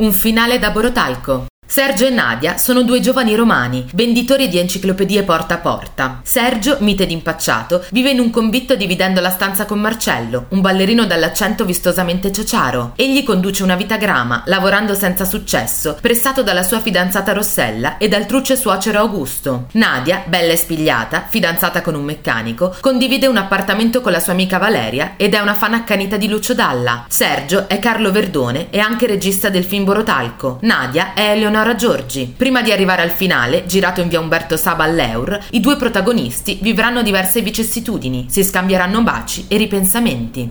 Un finale da Borotalco. Sergio e Nadia sono due giovani romani, venditori di enciclopedie porta a porta. Sergio, mite d'impacciato, vive in un convitto dividendo la stanza con Marcello, un ballerino dall'accento vistosamente ciociaro. Egli conduce una vita grama, lavorando senza successo, pressato dalla sua fidanzata Rossella e dal truce suocero Augusto. Nadia, bella e spigliata, fidanzata con un meccanico, condivide un appartamento con la sua amica Valeria ed è una fan accanita di Lucio Dalla. Sergio è Carlo Verdone e anche regista del film Borotalco. Nadia è Eleonora Eleonora Giorgi. Prima di arrivare al finale, girato in via Umberto Saba all'Eur, i due protagonisti vivranno diverse vicissitudini, si scambieranno baci e ripensamenti.